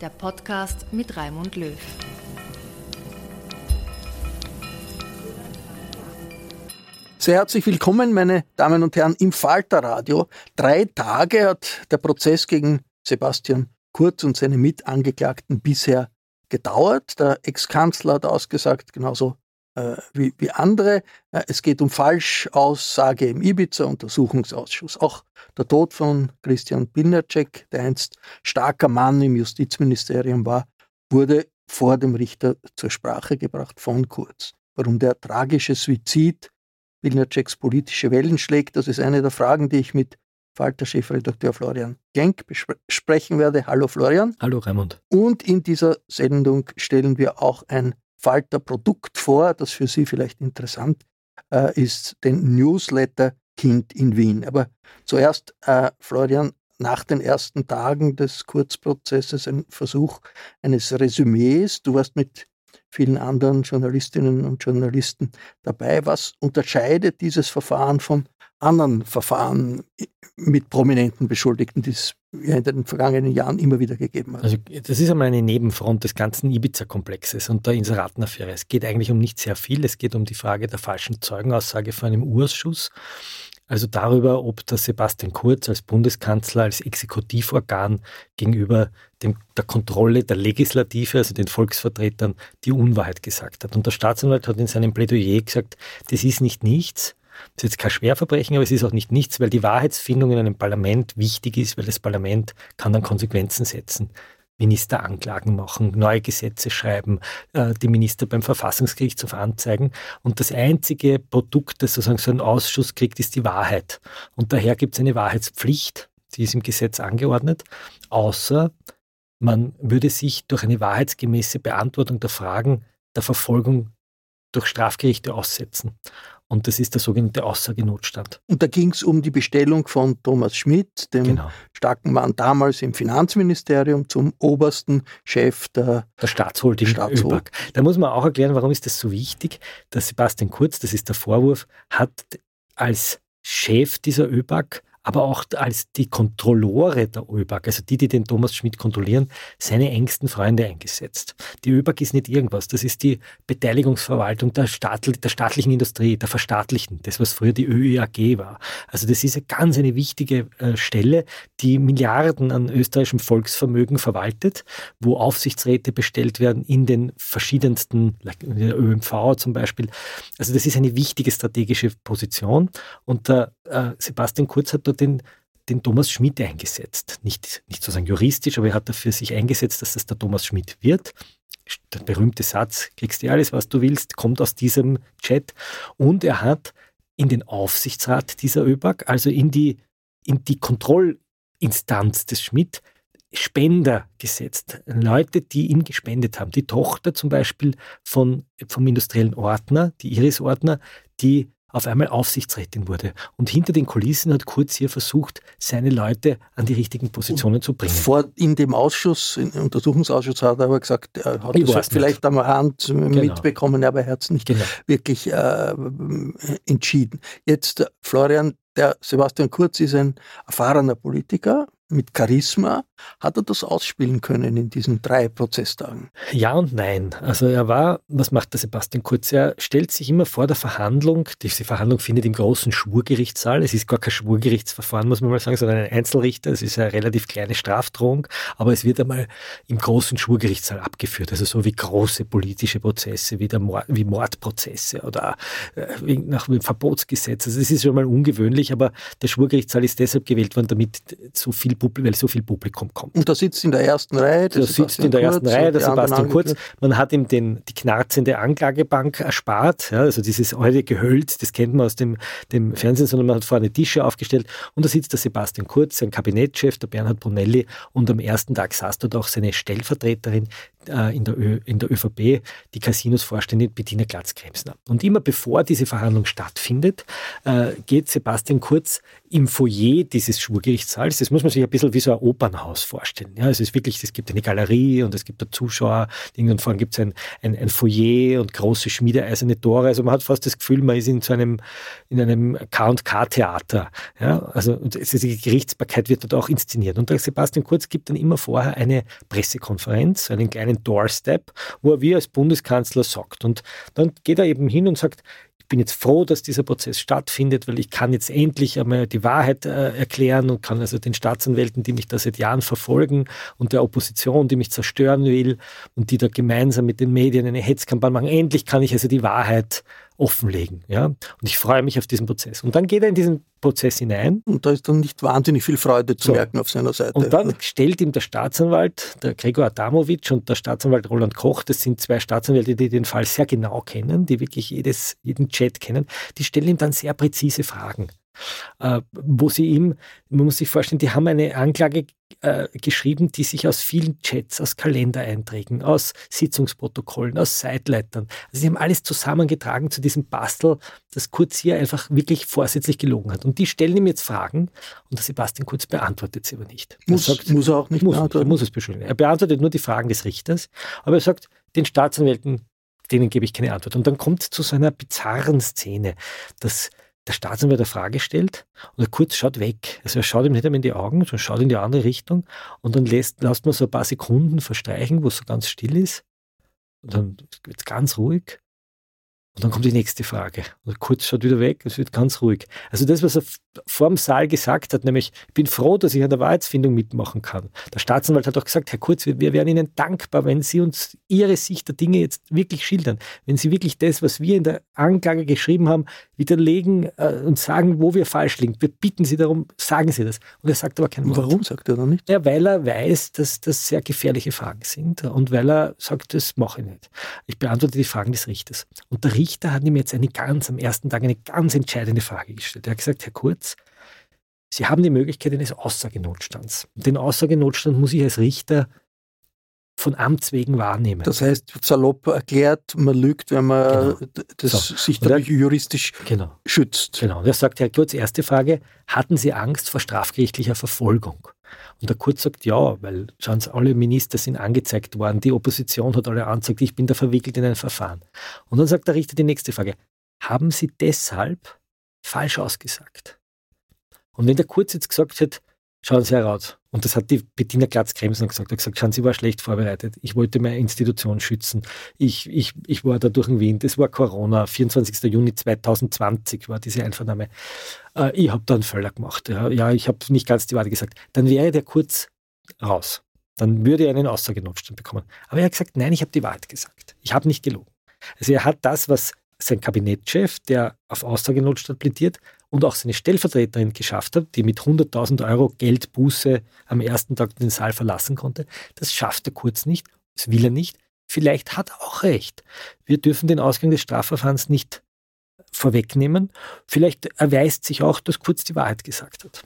der Podcast mit Raimund Löw. Sehr herzlich willkommen, meine Damen und Herren, im Falterradio. Drei Tage hat der Prozess gegen Sebastian Kurz und seine Mitangeklagten bisher gedauert. Der Ex-Kanzler hat ausgesagt, genauso wie, wie andere. Äh, es geht um Falschaussage im Ibiza-Untersuchungsausschuss. Auch der Tod von Christian Pilnacek, der einst starker Mann im Justizministerium war, wurde vor dem Richter zur Sprache gebracht von Kurz. Warum der tragische Suizid Pilnaceks politische Wellen schlägt, das ist eine der Fragen, die ich mit Falter-Chefredakteur Florian Genk besprechen werde. Hallo Florian. Hallo Raimund. Und in dieser Sendung stellen wir auch ein Falter-Produkt vor, das für Sie vielleicht interessant äh, ist, den Newsletter Kind in Wien. Aber zuerst, äh, Florian, nach den ersten Tagen des Kurzprozesses ein Versuch eines Resümees. Du warst mit vielen anderen Journalistinnen und Journalisten dabei. Was unterscheidet dieses Verfahren von anderen Verfahren mit prominenten Beschuldigten, die es in den vergangenen Jahren immer wieder gegeben hat. Also das ist einmal eine Nebenfront des ganzen Ibiza-Komplexes und der Inseratenaffäre. Es geht eigentlich um nicht sehr viel. Es geht um die Frage der falschen Zeugenaussage vor einem Urschuss. Also darüber, ob der Sebastian Kurz als Bundeskanzler, als Exekutivorgan gegenüber dem, der Kontrolle der Legislative, also den Volksvertretern, die Unwahrheit gesagt hat. Und der Staatsanwalt hat in seinem Plädoyer gesagt, das ist nicht nichts, das ist jetzt kein Schwerverbrechen, aber es ist auch nicht nichts, weil die Wahrheitsfindung in einem Parlament wichtig ist, weil das Parlament kann dann Konsequenzen setzen. Minister Anklagen machen, neue Gesetze schreiben, äh, die Minister beim Verfassungsgerichtshof anzeigen. Und das einzige Produkt, das sozusagen so ein Ausschuss kriegt, ist die Wahrheit. Und daher gibt es eine Wahrheitspflicht, die ist im Gesetz angeordnet, außer man würde sich durch eine wahrheitsgemäße Beantwortung der Fragen der Verfolgung durch Strafgerichte aussetzen. Und das ist der sogenannte Aussagenotstand. Und da ging es um die Bestellung von Thomas Schmidt, dem genau. starken Mann damals im Finanzministerium, zum obersten Chef der, der Staatsholding Staatshol ÖBAG. Da muss man auch erklären, warum ist das so wichtig, dass Sebastian Kurz, das ist der Vorwurf, hat als Chef dieser ÖBAG aber auch als die Kontrollore der ÖBAG, also die, die den Thomas Schmidt kontrollieren, seine engsten Freunde eingesetzt. Die ÖBAG ist nicht irgendwas, das ist die Beteiligungsverwaltung der, Staatl der staatlichen Industrie, der Verstaatlichen, das, was früher die ÖEAG war. Also das ist eine ganz eine wichtige äh, Stelle, die Milliarden an österreichischem Volksvermögen verwaltet, wo Aufsichtsräte bestellt werden in den verschiedensten, der ÖMV zum Beispiel. Also das ist eine wichtige strategische Position und äh, Sebastian Kurz hat dort den, den Thomas Schmidt eingesetzt. Nicht, nicht sozusagen juristisch, aber er hat dafür sich eingesetzt, dass das der Thomas Schmidt wird. der berühmte Satz, kriegst du alles, was du willst, kommt aus diesem Chat. Und er hat in den Aufsichtsrat dieser ÖBAG, also in die, in die Kontrollinstanz des Schmidt, Spender gesetzt. Leute, die ihm gespendet haben. Die Tochter zum Beispiel von, vom industriellen Ordner, die Iris Ordner, die auf einmal Aufsichtsrätin wurde. Und hinter den Kulissen hat Kurz hier versucht, seine Leute an die richtigen Positionen zu bringen. Vor, in dem Ausschuss, im Untersuchungsausschuss hat er aber gesagt, er hat ich das vielleicht am Rand genau. mitbekommen, aber er hat es nicht genau. wirklich äh, entschieden. Jetzt, Florian, der Sebastian Kurz ist ein erfahrener Politiker, mit Charisma. Hat er das ausspielen können in diesen drei Prozesstagen? Ja und nein. Also er war, was macht der Sebastian Kurz? Er stellt sich immer vor der Verhandlung, diese Verhandlung findet im großen Schwurgerichtssaal. Es ist gar kein Schwurgerichtsverfahren, muss man mal sagen, sondern ein Einzelrichter. Es ist eine relativ kleine Strafdrohung, aber es wird einmal im großen Schwurgerichtssaal abgeführt. Also so wie große politische Prozesse, wie, Mord, wie Mordprozesse oder äh, nach dem Verbotsgesetz. Also es ist schon mal ungewöhnlich, aber der Schwurgerichtssaal ist deshalb gewählt worden, damit so viel weil so viel Publikum kommt. Und da sitzt in der ersten Reihe. Da sitzt in der Kurz, ersten Reihe der Sebastian Kurz. Man hat ihm den, die knarzende Anklagebank erspart, ja, also dieses alte Gehölz, das kennt man aus dem, dem Fernsehen, sondern man hat vorne Tische aufgestellt und da sitzt der Sebastian Kurz, sein Kabinettschef, der Bernhard Brunelli und am ersten Tag saß dort auch seine Stellvertreterin, äh, in, der Ö, in der ÖVP die Casinos-Vorständin Bettina Glatz-Kremsner. Und immer bevor diese Verhandlung stattfindet, äh, geht Sebastian Kurz im Foyer dieses Schwurgerichtssaals. Das muss man sich ein bisschen wie so ein Opernhaus vorstellen. Ja, es ist wirklich, es gibt eine Galerie und es gibt da Zuschauer. Irgendwann vorne gibt es ein, ein, ein Foyer und große schmiedeeiserne Tore. Also man hat fast das Gefühl, man ist in so einem, in einem K&K-Theater. Ja, also die Gerichtsbarkeit wird dort auch inszeniert. Und der Sebastian Kurz gibt dann immer vorher eine Pressekonferenz, einen kleinen ein Doorstep, wo er wie als Bundeskanzler sagt. Und dann geht er eben hin und sagt, bin jetzt froh, dass dieser Prozess stattfindet, weil ich kann jetzt endlich einmal die Wahrheit äh, erklären und kann also den Staatsanwälten, die mich da seit Jahren verfolgen und der Opposition, die mich zerstören will und die da gemeinsam mit den Medien eine Hetzkampagne machen, endlich kann ich also die Wahrheit offenlegen. Ja? Und ich freue mich auf diesen Prozess. Und dann geht er in diesen Prozess hinein. Und da ist dann nicht wahnsinnig viel Freude zu so. merken auf seiner Seite. Und dann stellt ihm der Staatsanwalt, der Gregor Adamowitsch und der Staatsanwalt Roland Koch, das sind zwei Staatsanwälte, die den Fall sehr genau kennen, die wirklich jedes, jeden Chat kennen, die stellen ihm dann sehr präzise Fragen. Äh, wo sie ihm, man muss sich vorstellen, die haben eine Anklage äh, geschrieben, die sich aus vielen Chats, aus Kalendereinträgen, aus Sitzungsprotokollen, aus Seitleitern, also sie haben alles zusammengetragen zu diesem Bastel, das Kurz hier einfach wirklich vorsätzlich gelogen hat. Und die stellen ihm jetzt Fragen und der Sebastian Kurz beantwortet sie aber nicht. Muss, er, sagt, muss er auch nicht muss, beantworten. Er muss es beschuldigen. Er beantwortet nur die Fragen des Richters, aber er sagt, den Staatsanwälten, denen gebe ich keine Antwort. Und dann kommt es zu so einer bizarren Szene, dass der Staatsanwalt eine Frage stellt und er kurz schaut weg. Also er schaut ihm nicht einmal in die Augen, sondern schaut in die andere Richtung und dann lässt, lässt man so ein paar Sekunden verstreichen, wo es so ganz still ist. Und dann wird es ganz ruhig. Und dann kommt die nächste Frage. Und kurz schaut wieder weg, es wird ganz ruhig. Also das, was er vor dem Saal gesagt hat, nämlich, ich bin froh, dass ich an der Wahrheitsfindung mitmachen kann. Der Staatsanwalt hat auch gesagt, Herr Kurz, wir, wir wären Ihnen dankbar, wenn Sie uns Ihre Sicht der Dinge jetzt wirklich schildern. Wenn Sie wirklich das, was wir in der Anklage geschrieben haben, widerlegen äh, und sagen, wo wir falsch liegen. Wir bitten Sie darum, sagen Sie das. Und er sagt aber kein Wort. Warum sagt er dann nicht? Ja, weil er weiß, dass das sehr gefährliche Fragen sind und weil er sagt, das mache ich nicht. Ich beantworte die Fragen des Richters. Und der Richter hat ihm jetzt eine ganz, am ersten Tag eine ganz entscheidende Frage gestellt. Er hat gesagt, Herr Kurz, Sie haben die Möglichkeit eines Aussagenotstands. Den Aussagenotstand muss ich als Richter von Amts wegen wahrnehmen. Das heißt, salopp erklärt, man lügt, wenn man genau. das so. sich dadurch juristisch genau. schützt. Genau. Und er sagt, Herr Kurz, erste Frage, hatten Sie Angst vor strafgerichtlicher Verfolgung? Und der Kurz sagt ja, weil schauen Sie, alle Minister sind angezeigt worden, die Opposition hat alle angezeigt, ich bin da verwickelt in ein Verfahren. Und dann sagt der Richter die nächste Frage, haben Sie deshalb falsch ausgesagt? Und wenn der Kurz jetzt gesagt hat, schauen Sie heraus, und das hat die Bettina Glatz-Kremsen gesagt, hat gesagt, schauen Sie, war schlecht vorbereitet, ich wollte meine Institution schützen, ich, ich, ich war da durch den Wind, es war Corona, 24. Juni 2020 war diese Einvernahme, äh, ich habe da einen Fehler gemacht, ja, ja ich habe nicht ganz die Wahrheit gesagt, dann wäre der Kurz raus. Dann würde er einen Aussagenotstand bekommen. Aber er hat gesagt, nein, ich habe die Wahrheit gesagt. Ich habe nicht gelogen. Also er hat das, was sein Kabinettchef, der auf Aussagenotstand plädiert, und auch seine Stellvertreterin geschafft hat, die mit 100.000 Euro Geldbuße am ersten Tag den Saal verlassen konnte. Das schafft er kurz nicht, das will er nicht, vielleicht hat er auch recht. Wir dürfen den Ausgang des Strafverfahrens nicht vorwegnehmen. Vielleicht erweist sich auch, dass Kurz die Wahrheit gesagt hat.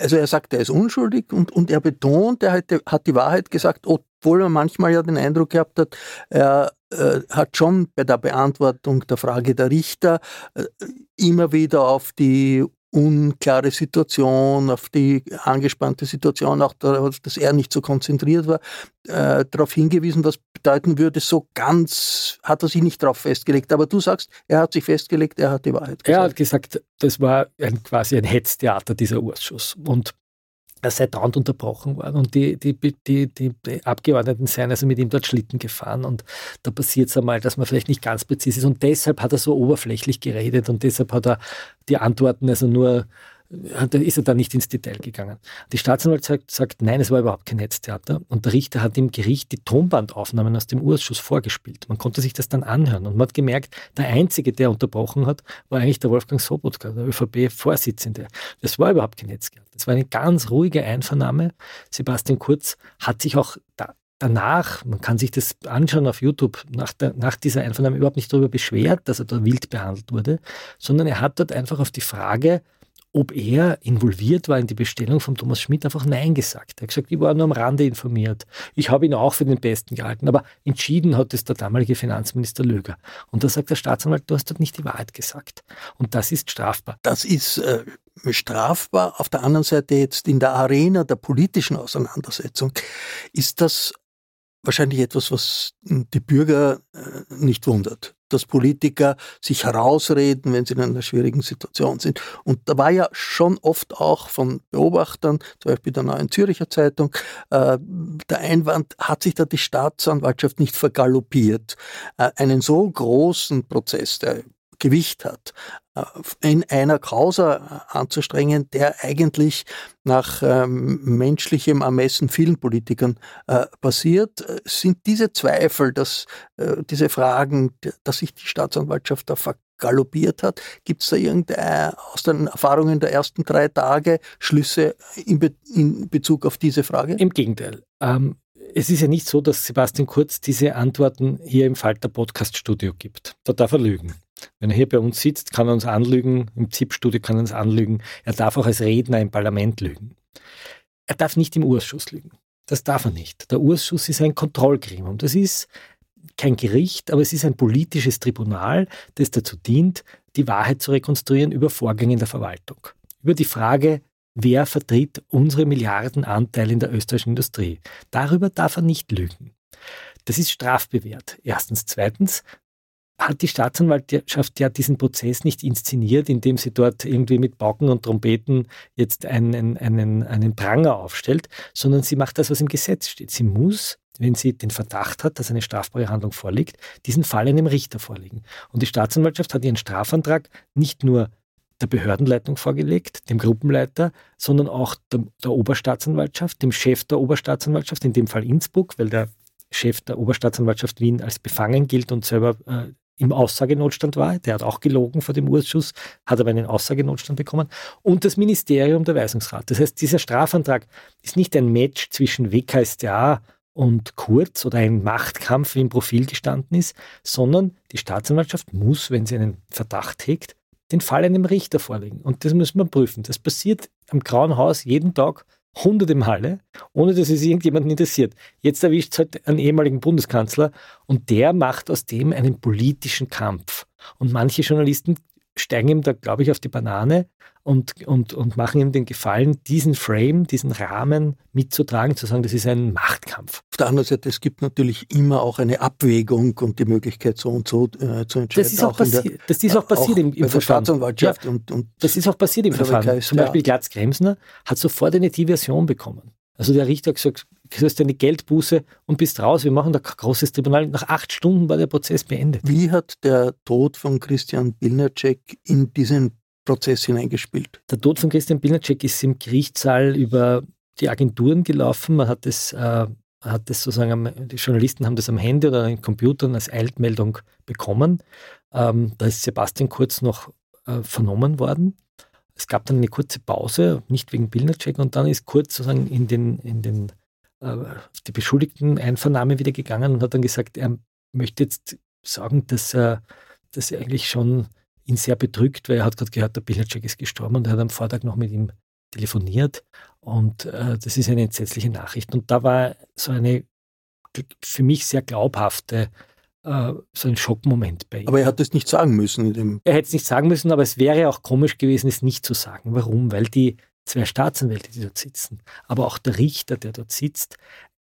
Also er sagt, er ist unschuldig und, und er betont, er hat, hat die Wahrheit gesagt, obwohl man manchmal ja den Eindruck gehabt hat, er äh, hat schon bei der Beantwortung der Frage der Richter äh, immer wieder auf die unklare Situation, auf die angespannte Situation, auch darauf, dass er nicht so konzentriert war, äh, darauf hingewiesen, was bedeuten würde, so ganz hat er sich nicht darauf festgelegt. Aber du sagst, er hat sich festgelegt, er hat die Wahrheit gesagt. Er hat gesagt, das war ein, quasi ein Hetztheater, dieser Urschuss. Und dauernd unterbrochen worden und die, die, die, die, Abgeordneten seien also mit ihm dort Schlitten gefahren und da passiert es einmal, dass man vielleicht nicht ganz präzise ist. Und deshalb hat er so oberflächlich geredet und deshalb hat er die Antworten also nur ist er da nicht ins Detail gegangen. Die Staatsanwalt sagt, sagt, nein, es war überhaupt kein Netztheater. Und der Richter hat im Gericht die Tonbandaufnahmen aus dem Urschuss vorgespielt. Man konnte sich das dann anhören. Und man hat gemerkt, der Einzige, der unterbrochen hat, war eigentlich der Wolfgang Sobotka, der ÖVP-Vorsitzende. Das war überhaupt kein Netztheater. Das war eine ganz ruhige Einvernahme. Sebastian Kurz hat sich auch da, danach, man kann sich das anschauen auf YouTube, nach, der, nach dieser Einvernahme überhaupt nicht darüber beschwert, dass er da wild behandelt wurde, sondern er hat dort einfach auf die Frage, ob er involviert war in die Bestellung von Thomas Schmidt, einfach Nein gesagt. Er hat gesagt, ich war nur am Rande informiert. Ich habe ihn auch für den Besten gehalten, aber entschieden hat es der damalige Finanzminister Löger. Und da sagt der Staatsanwalt, du hast dort nicht die Wahrheit gesagt. Und das ist strafbar. Das ist äh, strafbar. Auf der anderen Seite jetzt in der Arena der politischen Auseinandersetzung ist das wahrscheinlich etwas, was die Bürger äh, nicht wundert dass Politiker sich herausreden, wenn sie in einer schwierigen Situation sind. Und da war ja schon oft auch von Beobachtern, zum Beispiel der Neuen Züricher Zeitung, äh, der Einwand, hat sich da die Staatsanwaltschaft nicht vergaloppiert, äh, einen so großen Prozess, der Gewicht hat, äh, in einer Causa anzustrengen, der eigentlich nach ähm, menschlichem Ermessen vielen Politikern äh, passiert, äh, sind diese Zweifel, dass äh, diese Fragen, dass sich die Staatsanwaltschaft da vergaloppiert hat, gibt es da irgendeine aus den Erfahrungen der ersten drei Tage Schlüsse in Bezug auf diese Frage? Im Gegenteil. Ähm, es ist ja nicht so, dass Sebastian Kurz diese Antworten hier im Falter Podcast Studio gibt. Da darf er lügen. Wenn er hier bei uns sitzt, kann er uns anlügen, im ZIP-Studio kann er uns anlügen. Er darf auch als Redner im Parlament lügen. Er darf nicht im Urschuss lügen. Das darf er nicht. Der Urschuss ist ein Kontrollgremium. Das ist kein Gericht, aber es ist ein politisches Tribunal, das dazu dient, die Wahrheit zu rekonstruieren über Vorgänge in der Verwaltung. Über die Frage, wer vertritt unsere Milliardenanteile in der österreichischen Industrie. Darüber darf er nicht lügen. Das ist strafbewehrt. Erstens. Zweitens, hat die Staatsanwaltschaft ja diesen Prozess nicht inszeniert, indem sie dort irgendwie mit Pauken und Trompeten jetzt einen, einen, einen Pranger aufstellt, sondern sie macht das, was im Gesetz steht. Sie muss, wenn sie den Verdacht hat, dass eine strafbare Handlung vorliegt, diesen Fall einem Richter vorlegen. Und die Staatsanwaltschaft hat ihren Strafantrag nicht nur der Behördenleitung vorgelegt, dem Gruppenleiter, sondern auch der, der Oberstaatsanwaltschaft, dem Chef der Oberstaatsanwaltschaft, in dem Fall Innsbruck, weil der Chef der Oberstaatsanwaltschaft Wien als befangen gilt und selber äh, im Aussagenotstand war. Der hat auch gelogen vor dem Urschuss, hat aber einen Aussagenotstand bekommen. Und das Ministerium der Weisungsrat. Das heißt, dieser Strafantrag ist nicht ein Match zwischen WKStA und Kurz oder ein Machtkampf, wie im Profil gestanden ist, sondern die Staatsanwaltschaft muss, wenn sie einen Verdacht hegt, den Fall einem Richter vorlegen. Und das müssen wir prüfen. Das passiert am Grauen Haus jeden Tag hunderte Male, ohne dass es irgendjemanden interessiert. Jetzt erwischt es halt einen ehemaligen Bundeskanzler und der macht aus dem einen politischen Kampf. Und manche Journalisten steigen ihm da, glaube ich, auf die Banane und, und, und machen ihm den Gefallen, diesen Frame, diesen Rahmen mitzutragen, zu sagen, das ist ein Machtkampf. Auf der anderen Seite, es gibt natürlich immer auch eine Abwägung und die Möglichkeit, so und so äh, zu entscheiden. Das ist auch, passi der, das ist auch passiert auch im, im Verfahren. Ja, und, und das ist auch passiert im Verfahren. Zum Beispiel Glatz Kremsner hat sofort eine Diversion bekommen. Also der Richter hat gesagt, du hast eine Geldbuße und bist raus, wir machen da ein großes Tribunal. Nach acht Stunden war der Prozess beendet. Wie hat der Tod von Christian Bilnacek in diesen Prozess hineingespielt? Der Tod von Christian Bilnacek ist im Gerichtssaal über die Agenturen gelaufen. Man hat es äh, hat das sozusagen, die Journalisten haben das am Handy oder an den Computern als Eilmeldung bekommen. Ähm, da ist Sebastian Kurz noch äh, vernommen worden es gab dann eine kurze Pause, nicht wegen Bildercheck, und dann ist kurz sozusagen in den, in den auf die Beschuldigten-Einvernahme wieder gegangen und hat dann gesagt, er möchte jetzt sagen, dass er, dass er eigentlich schon ihn sehr bedrückt, weil er hat gerade gehört, der Bilacek ist gestorben und er hat am Vortag noch mit ihm telefoniert und äh, das ist eine entsetzliche Nachricht. Und da war so eine für mich sehr glaubhafte äh, so ein Schockmoment bei ihm. Aber er hat es nicht sagen müssen. In dem er hätte es nicht sagen müssen, aber es wäre auch komisch gewesen, es nicht zu sagen. Warum? Weil die zwei Staatsanwälte, die dort sitzen, aber auch der Richter, der dort sitzt,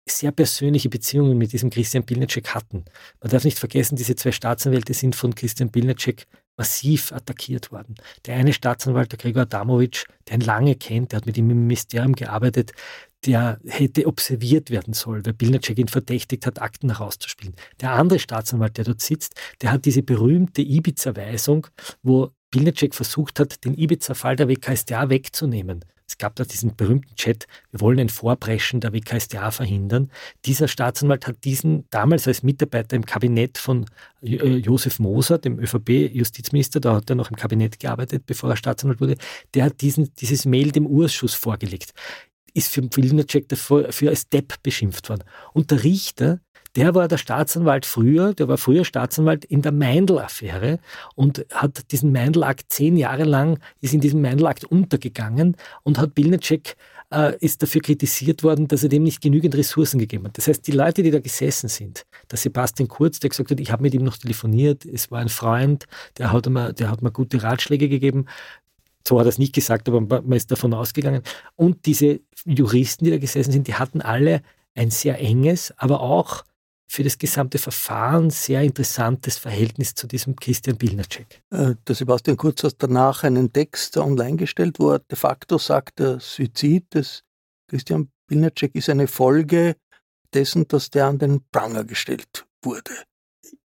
sehr persönliche Beziehungen mit diesem Christian Pilnacek hatten. Man darf nicht vergessen, diese zwei Staatsanwälte sind von Christian Pilnacek massiv attackiert worden. Der eine Staatsanwalt, der Gregor Adamovic, der ihn lange kennt, der hat mit ihm im Ministerium gearbeitet, der hätte observiert werden sollen, weil Pilnacek ihn verdächtigt hat, Akten herauszuspielen. Der andere Staatsanwalt, der dort sitzt, der hat diese berühmte Ibiza-Weisung, wo Pilnacek versucht hat, den Ibiza-Fall der WKStA wegzunehmen. Es gab da diesen berühmten Chat, wir wollen ein Vorpreschen der WKStA verhindern. Dieser Staatsanwalt hat diesen damals als Mitarbeiter im Kabinett von äh, Josef Moser, dem ÖVP-Justizminister, da hat er noch im Kabinett gearbeitet, bevor er Staatsanwalt wurde, der hat diesen, dieses Mail dem Urschuss vorgelegt. Ist für Filnacek dafür als Depp beschimpft worden. Und der Richter, der war der Staatsanwalt früher, der war früher Staatsanwalt in der Meindl-Affäre und hat diesen Meindl-Akt zehn Jahre lang, ist in diesem Meindl-Akt untergegangen und hat Bilnacek äh, ist dafür kritisiert worden, dass er dem nicht genügend Ressourcen gegeben hat. Das heißt, die Leute, die da gesessen sind, der Sebastian Kurz, der gesagt hat, ich habe mit ihm noch telefoniert, es war ein Freund, der hat mir, der hat mir gute Ratschläge gegeben, so hat er es nicht gesagt, aber man ist davon ausgegangen. Und diese Juristen, die da gesessen sind, die hatten alle ein sehr enges, aber auch für das gesamte Verfahren sehr interessantes Verhältnis zu diesem Christian Bilnacek. Äh, der Sebastian Kurz hat danach einen Text online gestellt, wo er de facto sagt, der Suizid des Christian Bilnacek ist eine Folge dessen, dass der an den Pranger gestellt wurde.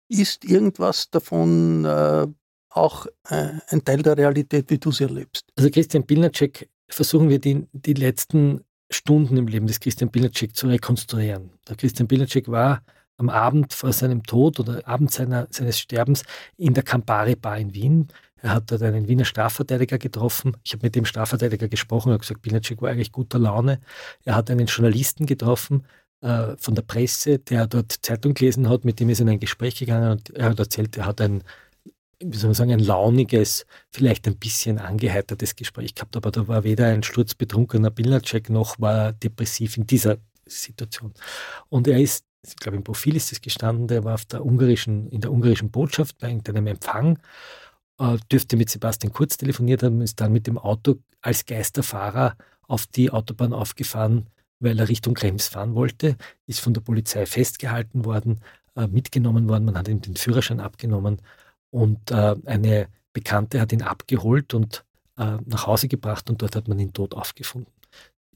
Ist irgendwas davon äh, auch äh, ein Teil der Realität, wie du sie erlebst? Also Christian Bilnacek versuchen wir die, die letzten Stunden im Leben des Christian Bilnacek zu rekonstruieren. Der Christian Bilnacek war am Abend vor seinem Tod oder Abend seiner, seines Sterbens in der Campari Bar in Wien. Er hat dort einen Wiener Strafverteidiger getroffen. Ich habe mit dem Strafverteidiger gesprochen und gesagt, Binacek war eigentlich guter Laune. Er hat einen Journalisten getroffen äh, von der Presse, der dort Zeitung gelesen hat, mit dem ist er in ein Gespräch gegangen und er hat erzählt, er hat ein, wie soll man sagen, ein launiges, vielleicht ein bisschen angeheitertes Gespräch gehabt, aber da war weder ein sturzbetrunkener Bilnacek noch war er depressiv in dieser Situation. Und er ist ich glaube im Profil ist es gestanden, der war auf der ungarischen, in der ungarischen Botschaft bei irgendeinem Empfang, äh, dürfte mit Sebastian Kurz telefoniert haben, ist dann mit dem Auto als Geisterfahrer auf die Autobahn aufgefahren, weil er Richtung Krems fahren wollte, ist von der Polizei festgehalten worden, äh, mitgenommen worden, man hat ihm den Führerschein abgenommen und äh, eine Bekannte hat ihn abgeholt und äh, nach Hause gebracht und dort hat man ihn tot aufgefunden.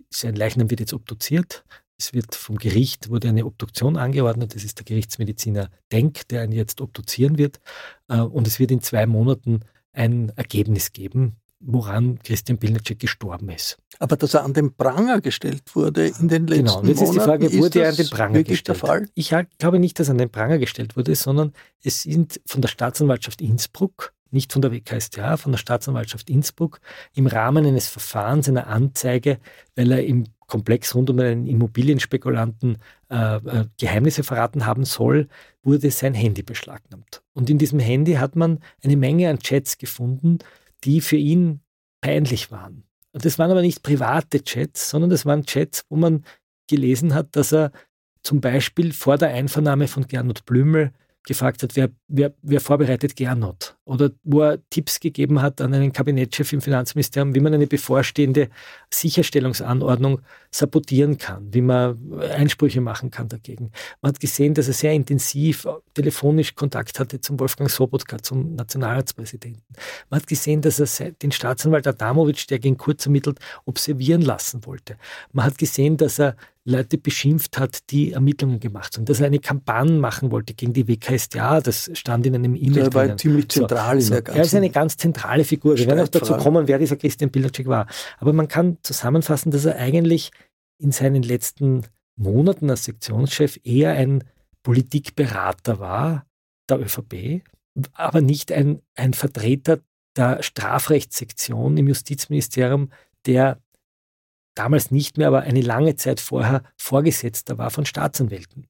Sein Leichnam wird jetzt obduziert. Es wird vom Gericht, wurde eine Obduktion angeordnet. Das ist der Gerichtsmediziner Denk, der ihn jetzt obduzieren wird. Äh, und es wird in zwei Monaten ein Ergebnis geben, woran Christian Pilnacek gestorben ist. Aber dass er an den Pranger gestellt wurde in den letzten Monaten, genau. jetzt ist die Frage, wurde er an den Pranger gestellt? Der Fall? Ich glaube nicht, dass er an den Pranger gestellt wurde, sondern es sind von der Staatsanwaltschaft Innsbruck nicht von der WKStA, von der Staatsanwaltschaft Innsbruck, im Rahmen eines Verfahrens, einer Anzeige, weil er im Komplex rund um einen Immobilienspekulanten äh, äh, Geheimnisse verraten haben soll, wurde sein Handy beschlagnahmt. Und in diesem Handy hat man eine Menge an Chats gefunden, die für ihn peinlich waren. Und das waren aber nicht private Chats, sondern das waren Chats, wo man gelesen hat, dass er zum Beispiel vor der Einvernahme von Gernot Blümel gefragt hat, wer, wer, wer vorbereitet Gernot? Oder wo er Tipps gegeben hat an einen Kabinettschef im Finanzministerium, wie man eine bevorstehende Sicherstellungsanordnung sabotieren kann, wie man Einsprüche machen kann dagegen. Man hat gesehen, dass er sehr intensiv telefonisch Kontakt hatte zum Wolfgang Sobotka, zum Nationalratspräsidenten. Man hat gesehen, dass er den Staatsanwalt Adamovic, der gegen Kurz ermittelt, observieren lassen wollte. Man hat gesehen, dass er Leute beschimpft hat, die Ermittlungen gemacht haben, dass er eine Kampagne machen wollte gegen die WKStA, das stand in einem E-Mail. Er war ziemlich zentral so, in der ganzen Er ist eine ganz zentrale Figur. Wir werden auch dazu kommen, wer dieser Christian Pilacek war. Aber man kann zusammenfassen, dass er eigentlich in seinen letzten Monaten als Sektionschef eher ein Politikberater war der ÖVP, aber nicht ein, ein Vertreter der Strafrechtssektion im Justizministerium, der damals nicht mehr, aber eine lange Zeit vorher Vorgesetzter war von Staatsanwälten.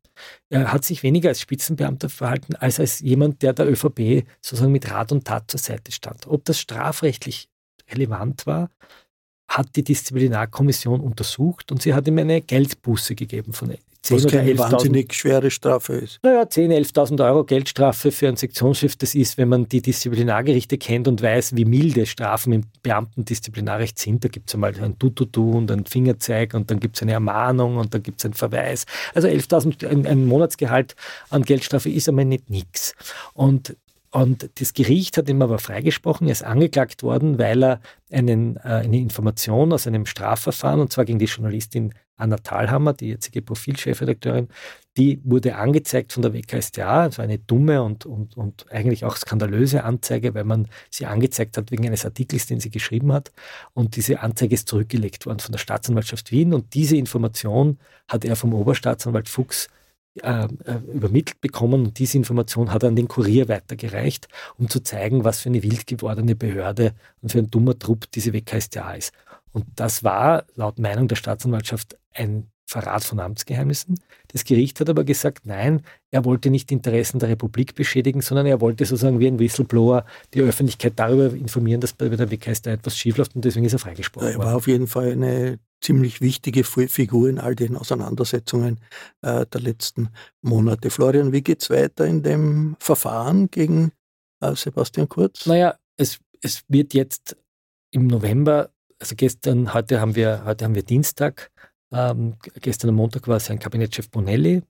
Er hat sich weniger als Spitzenbeamter verhalten, als als jemand, der der ÖVP sozusagen mit Rat und Tat zur Seite stand. Ob das strafrechtlich relevant war, hat die Disziplinarkommission untersucht und sie hat ihm eine Geldbuße gegeben von 10 Was keine wahnsinnig schwere Strafe ist. Naja, 10.000, 11.000 Euro Geldstrafe für ein Sektionsschiff, das ist, wenn man die Disziplinargerichte kennt und weiß, wie milde Strafen im Beamtendisziplinarrecht sind. Da gibt es einmal ein Tututu und ein Fingerzeig und dann gibt es eine Ermahnung und dann gibt es einen Verweis. Also 11.000, ein, ein Monatsgehalt an Geldstrafe ist einmal nicht nichts. Und und das Gericht hat ihm aber freigesprochen. Er ist angeklagt worden, weil er einen, äh, eine Information aus einem Strafverfahren, und zwar gegen die Journalistin Anna Thalhammer, die jetzige Profilchefredakteurin, die wurde angezeigt von der WKStA. Das war eine dumme und, und, und eigentlich auch skandalöse Anzeige, weil man sie angezeigt hat wegen eines Artikels, den sie geschrieben hat. Und diese Anzeige ist zurückgelegt worden von der Staatsanwaltschaft Wien. Und diese Information hat er vom Oberstaatsanwalt Fuchs äh, äh übermittelt bekommen und diese Information hat er an den Kurier weitergereicht, um zu zeigen, was für eine wild gewordene Behörde und für ein dummer Trupp diese WKStA ist. Und das war laut Meinung der Staatsanwaltschaft ein Verrat von Amtsgeheimnissen. Das Gericht hat aber gesagt, nein, er wollte nicht die Interessen der Republik beschädigen, sondern er wollte sozusagen wie ein Whistleblower die Öffentlichkeit darüber informieren, dass bei der WKS da etwas schiefläuft und deswegen ist er freigesprochen worden. Er war auf jeden Fall eine ziemlich wichtige Figur in all den Auseinandersetzungen äh, der letzten Monate. Florian, wie geht es weiter in dem Verfahren gegen äh, Sebastian Kurz? Naja, es, es wird jetzt im November also gestern, heute haben wir, heute haben wir Dienstag, ähm, gestern am Montag war es ein Kabinettschef Bonelli,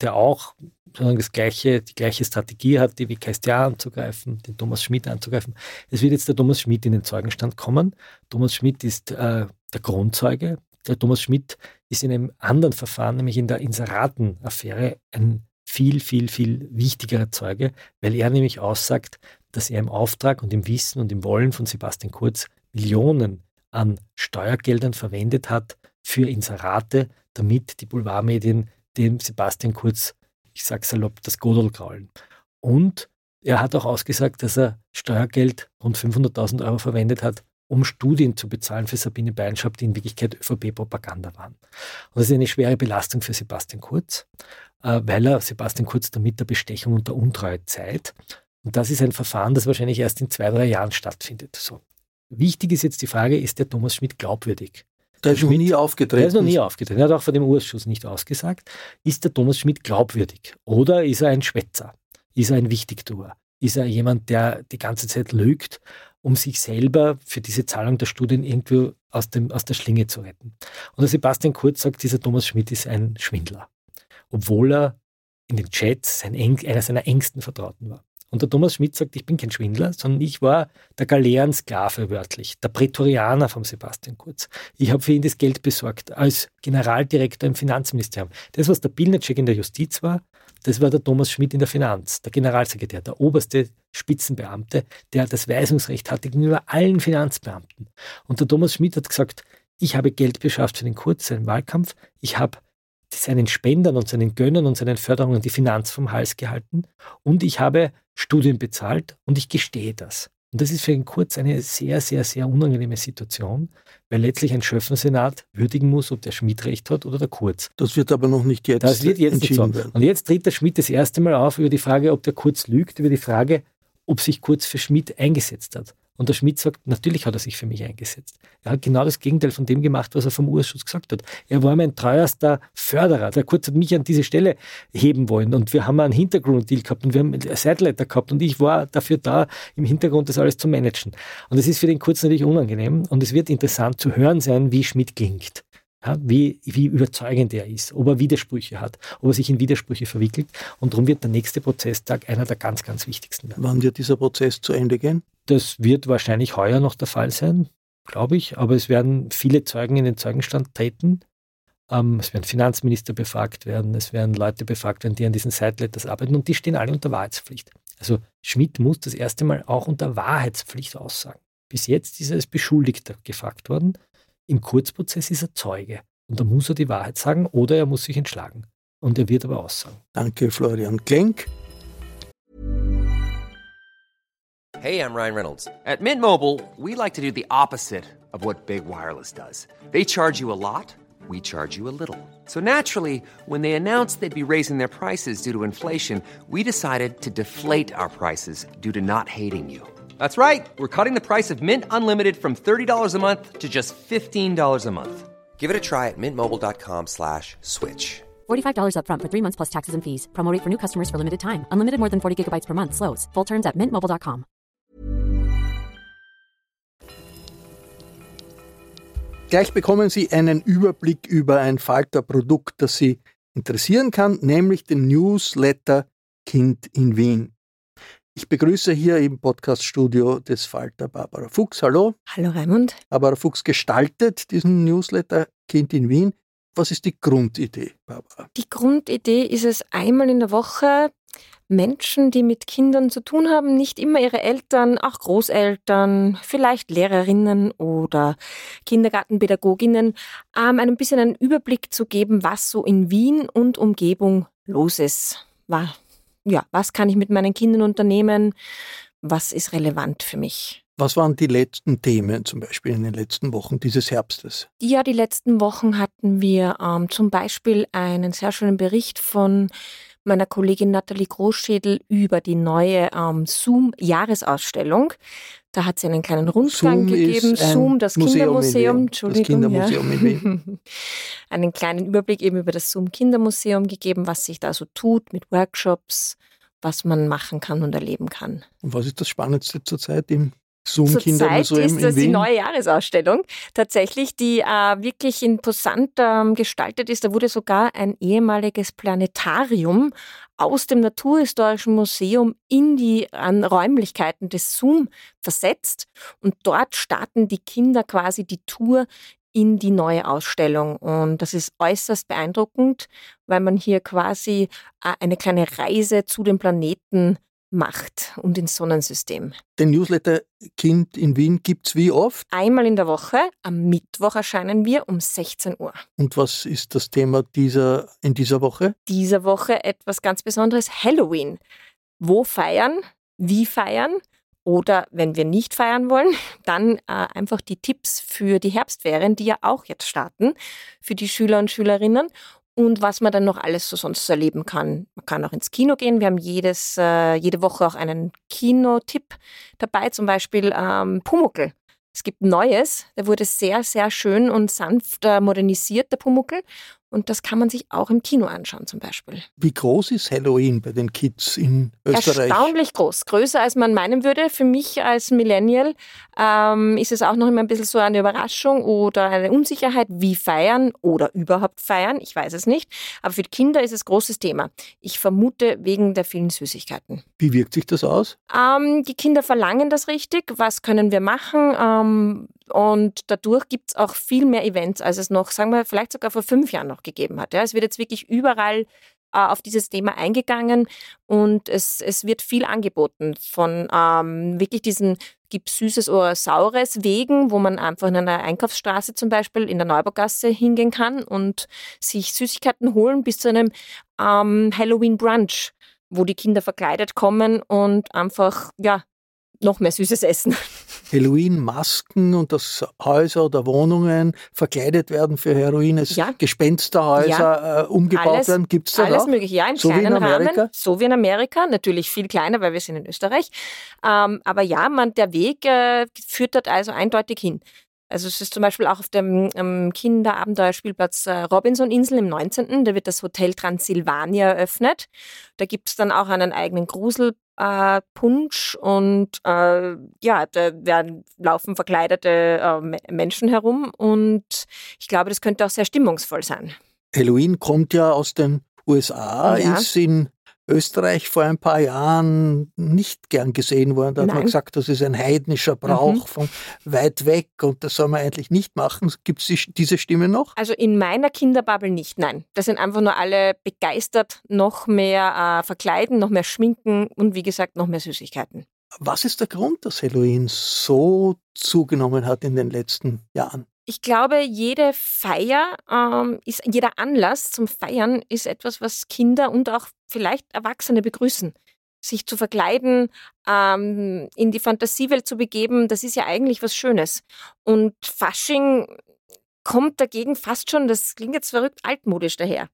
der auch das gleiche, die gleiche Strategie hat, die WKStA anzugreifen, den Thomas Schmidt anzugreifen. Es wird jetzt der Thomas Schmidt in den Zeugenstand kommen. Thomas Schmidt ist äh, der Grundzeuge. Der Thomas Schmidt ist in einem anderen Verfahren, nämlich in der Inseraten-Affäre, ein viel, viel, viel wichtigerer Zeuge, weil er nämlich aussagt, dass er im Auftrag und im Wissen und im Wollen von Sebastian Kurz Millionen an Steuergeldern verwendet hat für Inserate, damit die Boulevardmedien dem Sebastian Kurz, ich sage salopp, das Godel kraulen. Und er hat auch ausgesagt, dass er Steuergeld rund 500.000 Euro verwendet hat, um Studien zu bezahlen für Sabine Beinschab, die in Wirklichkeit ÖVP-Propaganda waren. Und das ist eine schwere Belastung für Sebastian Kurz, äh, weil er Sebastian Kurz damit der Bestechung und der Untreue zeigt. Und das ist ein Verfahren, das wahrscheinlich erst in zwei, drei Jahren stattfindet. So. Wichtig ist jetzt die Frage, ist der Thomas Schmidt glaubwürdig? Der ist noch nie aufgetreten. Der ist noch nie aufgetreten. Er hat auch vor dem Urschuss nicht ausgesagt. Ist der Thomas Schmidt glaubwürdig? Oder ist er ein Schwätzer? Ist er ein Wichtigtuer? Ist er jemand, der die ganze Zeit lügt, um sich selber für diese Zahlung der Studien irgendwo aus, dem, aus der Schlinge zu retten? Und der Sebastian Kurz sagt, dieser Thomas Schmidt ist ein Schwindler. Obwohl er in den Chats sein, einer seiner engsten Vertrauten war. Und der Thomas Schmidt sagt, ich bin kein Schwindler, sondern ich war der Galeerensklave wörtlich, der Prätorianer vom Sebastian Kurz. Ich habe für ihn das Geld besorgt als Generaldirektor im Finanzministerium. Das, was der Pilnacek in der Justiz war, das war der Thomas Schmidt in der Finanz, der Generalsekretär, der oberste Spitzenbeamte, der das Weisungsrecht hatte gegenüber allen Finanzbeamten. Und der Thomas Schmidt hat gesagt, ich habe Geld beschafft für den Kurz, seinen Wahlkampf, ich habe seinen Spendern und seinen Gönnern und seinen Förderungen die Finanz vom Hals gehalten und ich habe Studien bezahlt und ich gestehe das. Und das ist für ihn Kurz eine sehr, sehr, sehr unangenehme Situation, weil letztlich ein Schöffensenat würdigen muss, ob der Schmidt recht hat oder der Kurz. Das wird aber noch nicht jetzt Das wird jetzt entschieden nicht so. werden. Und jetzt tritt der Schmidt das erste Mal auf über die Frage, ob der Kurz lügt, über die Frage, ob sich Kurz für Schmidt eingesetzt hat. Und der Schmidt sagt, natürlich hat er sich für mich eingesetzt. Er hat genau das Gegenteil von dem gemacht, was er vom Urschuss gesagt hat. Er war mein treuerster Förderer. Der Kurz hat mich an diese Stelle heben wollen. Und wir haben einen Hintergrunddeal gehabt und wir haben einen Sideletter gehabt. Und ich war dafür da, im Hintergrund das alles zu managen. Und das ist für den Kurz natürlich unangenehm. Und es wird interessant zu hören sein, wie Schmidt klingt. Ja, wie, wie überzeugend er ist, ob er Widersprüche hat, ob er sich in Widersprüche verwickelt. Und darum wird der nächste Prozesstag einer der ganz, ganz wichtigsten werden. Wann wird dieser Prozess zu Ende gehen? Das wird wahrscheinlich heuer noch der Fall sein, glaube ich. Aber es werden viele Zeugen in den Zeugenstand treten. Ähm, es werden Finanzminister befragt werden, es werden Leute befragt werden, die an diesen Sideletters arbeiten und die stehen alle unter Wahrheitspflicht. Also Schmidt muss das erste Mal auch unter Wahrheitspflicht aussagen. Bis jetzt ist er als Beschuldigter gefragt worden. Im Kurzprozess ist er Zeuge. Und da muss er die Wahrheit sagen oder er muss sich entschlagen. Und er wird aber aussagen. Danke, Florian Klenk. Hey, I'm Ryan Reynolds. At Mint Mobile, we like to do the opposite of what Big Wireless does. They charge you a lot, we charge you a little. So naturally, when they announced they'd be raising their prices due to inflation, we decided to deflate our prices due to not hating you. That's right. We're cutting the price of Mint Unlimited from $30 a month to just $15 a month. Give it a try at mintmobile.com slash switch. $45 up front for three months plus taxes and fees. Promo rate for new customers for limited time. Unlimited more than 40 gigabytes per month. Slows. Full terms at mintmobile.com. Gleich bekommen Sie einen Überblick über ein Falter-Produkt, das Sie interessieren kann, nämlich den Newsletter Kind in Wien. Ich begrüße hier im Podcaststudio des Falter Barbara Fuchs. Hallo. Hallo Raimund. Barbara Fuchs gestaltet diesen Newsletter Kind in Wien. Was ist die Grundidee, Barbara? Die Grundidee ist es, einmal in der Woche Menschen, die mit Kindern zu tun haben, nicht immer ihre Eltern, auch Großeltern, vielleicht Lehrerinnen oder Kindergartenpädagoginnen, ähm, ein bisschen einen Überblick zu geben, was so in Wien und Umgebung los ist. War, ja, was kann ich mit meinen Kindern unternehmen? Was ist relevant für mich? Was waren die letzten Themen zum Beispiel in den letzten Wochen dieses Herbstes? Ja, die letzten Wochen hatten wir ähm, zum Beispiel einen sehr schönen Bericht von meiner Kollegin Nathalie Großschädel über die neue ähm, Zoom-Jahresausstellung. Da hat sie einen kleinen Rundgang Zoom gegeben. Zoom, das Kindermuseum, Entschuldigung. Das Kindermuseum ja. in Wien. einen kleinen Überblick eben über das Zoom Kindermuseum gegeben, was sich da so tut mit Workshops, was man machen kann und erleben kann. Und was ist das Spannendste zurzeit im Zoom Zurzeit Kindermuseum ist das die neue Jahresausstellung, tatsächlich, die äh, wirklich imposant ähm, gestaltet ist. Da wurde sogar ein ehemaliges Planetarium aus dem Naturhistorischen Museum in die an Räumlichkeiten des Zoom versetzt. Und dort starten die Kinder quasi die Tour in die neue Ausstellung. Und das ist äußerst beeindruckend, weil man hier quasi äh, eine kleine Reise zu den Planeten macht und ins Sonnensystem. Den Newsletter Kind in Wien gibt's wie oft? Einmal in der Woche, am Mittwoch erscheinen wir um 16 Uhr. Und was ist das Thema dieser, in dieser Woche? Diese Woche etwas ganz Besonderes, Halloween. Wo feiern? Wie feiern? Oder wenn wir nicht feiern wollen, dann äh, einfach die Tipps für die Herbstferien, die ja auch jetzt starten, für die Schüler und Schülerinnen und was man dann noch alles so sonst erleben kann. Man kann auch ins Kino gehen. Wir haben jedes, äh, jede Woche auch einen Kinotipp dabei, zum Beispiel ähm, Pumuckel. Es gibt Neues, der wurde sehr, sehr schön und sanft äh, modernisiert, der Pumuckel. Und das kann man sich auch im Kino anschauen zum Beispiel. Wie groß ist Halloween bei den Kids in Österreich? Erstaunlich groß, größer als man meinen würde. Für mich als Millennial ähm, ist es auch noch immer ein bisschen so eine Überraschung oder eine Unsicherheit, wie feiern oder überhaupt feiern. Ich weiß es nicht. Aber für die Kinder ist es großes Thema. Ich vermute wegen der vielen Süßigkeiten. Wie wirkt sich das aus? Ähm, die Kinder verlangen das richtig. Was können wir machen? Ähm, und dadurch gibt es auch viel mehr Events, als es noch, sagen wir, vielleicht sogar vor fünf Jahren noch gegeben hat. Ja, es wird jetzt wirklich überall äh, auf dieses Thema eingegangen und es, es wird viel angeboten von ähm, wirklich diesen gibt Süßes oder Saures Wegen, wo man einfach in einer Einkaufsstraße zum Beispiel in der Neubaugasse hingehen kann und sich Süßigkeiten holen bis zu einem ähm, Halloween Brunch, wo die Kinder verkleidet kommen und einfach ja noch mehr Süßes essen. Halloween-Masken und dass Häuser oder Wohnungen verkleidet werden für Heroin, es Ja. Gespensterhäuser Ja. äh, umgebaut Alles- werden. Gibt es das Alles mögliche, ja, im So wie in kleinen Amerika? Rahmen. So wie in Amerika, natürlich viel kleiner, weil wir sind in Österreich. Ähm, aber ja, man, der Weg äh, führt dort also eindeutig hin. Also es ist zum Beispiel auch auf dem ähm, Kinderabenteuerspielplatz äh, Robinson-Insel im 19., da wird das Hotel Transsilvania eröffnet. Da gibt es dann auch einen eigenen Gruselpunsch äh, Punsch und äh, ja, da werden, laufen verkleidete äh, Me- Menschen herum und ich glaube, das könnte auch sehr stimmungsvoll sein. Halloween kommt ja aus den USA, Ja. ist in Österreich vor ein paar Jahren nicht gern gesehen worden. Da hat man Nein. Mhm. gesagt, das ist ein heidnischer Brauch von weit weg und das soll man eigentlich nicht machen. Gibt es diese Stimme noch? Also in meiner Kinderbubble nicht, nein. Da sind einfach nur alle begeistert, noch mehr äh, verkleiden, noch mehr schminken und wie gesagt noch mehr Süßigkeiten. Was ist der Grund, dass Halloween so zugenommen hat in den letzten Jahren? Ich glaube, jede Feier, ähm, ist, jeder Anlass zum Feiern ist etwas, was Kinder und auch vielleicht Erwachsene begrüßen. sich zu verkleiden, ähm, in die Fantasiewelt zu begeben, das ist ja eigentlich was Schönes. Und Fasching kommt dagegen fast schon, das klingt jetzt verrückt, altmodisch daher.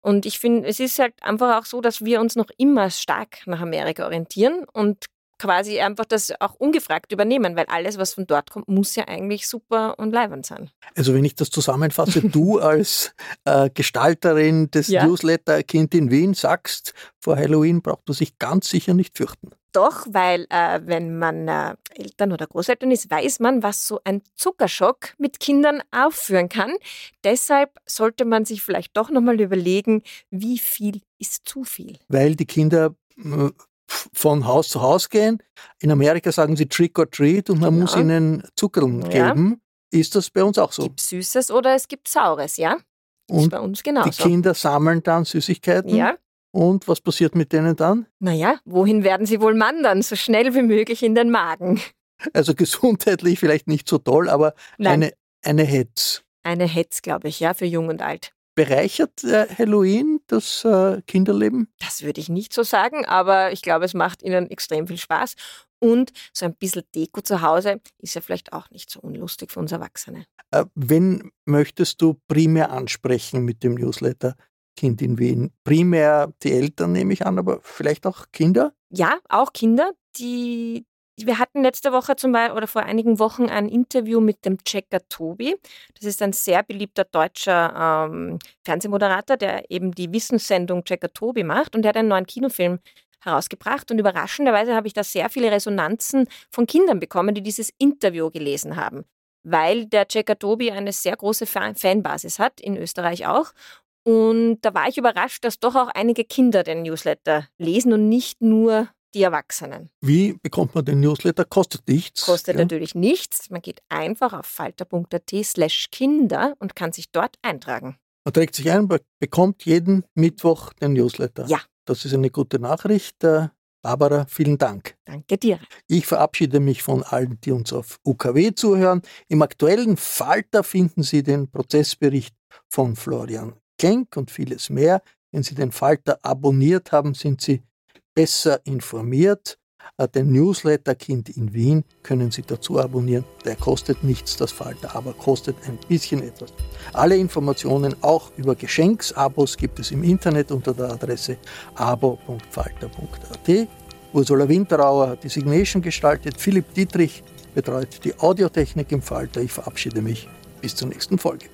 Und ich finde, es ist halt einfach auch so, dass wir uns noch immer stark nach Amerika orientieren und quasi einfach das auch ungefragt übernehmen, weil alles, was von dort kommt, muss ja eigentlich super und leibend sein. Also wenn ich das zusammenfasse, du als äh, Gestalterin des ja. Newsletter Kind in Wien sagst, vor Halloween braucht man sich ganz sicher nicht fürchten. Doch, weil äh, wenn man äh, Eltern oder Großeltern ist, weiß man, was so ein Zuckerschock mit Kindern aufführen kann. Deshalb sollte man sich vielleicht doch nochmal überlegen, wie viel ist zu viel. Weil die Kinder äh, von Haus zu Haus gehen. In Amerika sagen sie Trick or Treat und man genau. muss ihnen Zuckerl geben. Ja. Ist das bei uns auch so? Es gibt Süßes oder es gibt Saures, ja? Das und ist bei uns genauso. Die Kinder sammeln dann Süßigkeiten. Ja. Und was passiert mit denen dann? Naja, wohin werden sie wohl wandern? So schnell wie möglich in den Magen. Also gesundheitlich vielleicht nicht so toll, aber eine, eine Hetz. Eine Hetz, glaube ich, ja, für jung und alt. Bereichert äh, Halloween das äh, Kinderleben? Das würde ich nicht so sagen, aber ich glaube, es macht ihnen extrem viel Spaß. Und so ein bisschen Deko zu Hause ist ja vielleicht auch nicht so unlustig für uns Erwachsene. Äh, wen möchtest du primär ansprechen mit dem Newsletter Kind in Wien? Primär die Eltern, nehme ich an, aber vielleicht auch Kinder? Ja, auch Kinder, die wir hatten letzte Woche zum Beispiel oder vor einigen Wochen ein Interview mit dem Checker Tobi. Das ist ein sehr beliebter deutscher ähm, Fernsehmoderator, der eben die Wissenssendung Checker Tobi macht und der hat einen neuen Kinofilm herausgebracht. Und überraschenderweise habe ich da sehr viele Resonanzen von Kindern bekommen, die dieses Interview gelesen haben. Weil der Checker Tobi eine sehr große Fanbasis hat, in Österreich auch. Und da war ich überrascht, dass doch auch einige Kinder den Newsletter lesen und nicht nur die Erwachsenen. Wie bekommt man den Newsletter? Kostet nichts. Kostet ja. natürlich nichts. Man geht einfach auf falter.at slash Kinder und kann sich dort eintragen. Man trägt sich ein, bekommt jeden Mittwoch den Newsletter. Ja. Das ist eine gute Nachricht. Äh, Barbara, vielen Dank. Danke dir. Ich verabschiede mich von allen, die uns auf UKW zuhören. Im aktuellen Falter finden Sie den Prozessbericht von Florian Klenk und vieles mehr. Wenn Sie den Falter abonniert haben, sind Sie besser informiert. Äh, den Newsletter Kind in Wien können Sie dazu abonnieren. Der kostet nichts, das Falter, aber kostet ein bisschen etwas. Alle Informationen auch über Geschenksabos gibt es im Internet unter der Adresse abo.falter.at. Ursula Winterauer hat die Signation gestaltet. Philipp Dietrich betreut die Audiotechnik im Falter. Ich verabschiede mich. Bis zur nächsten Folge.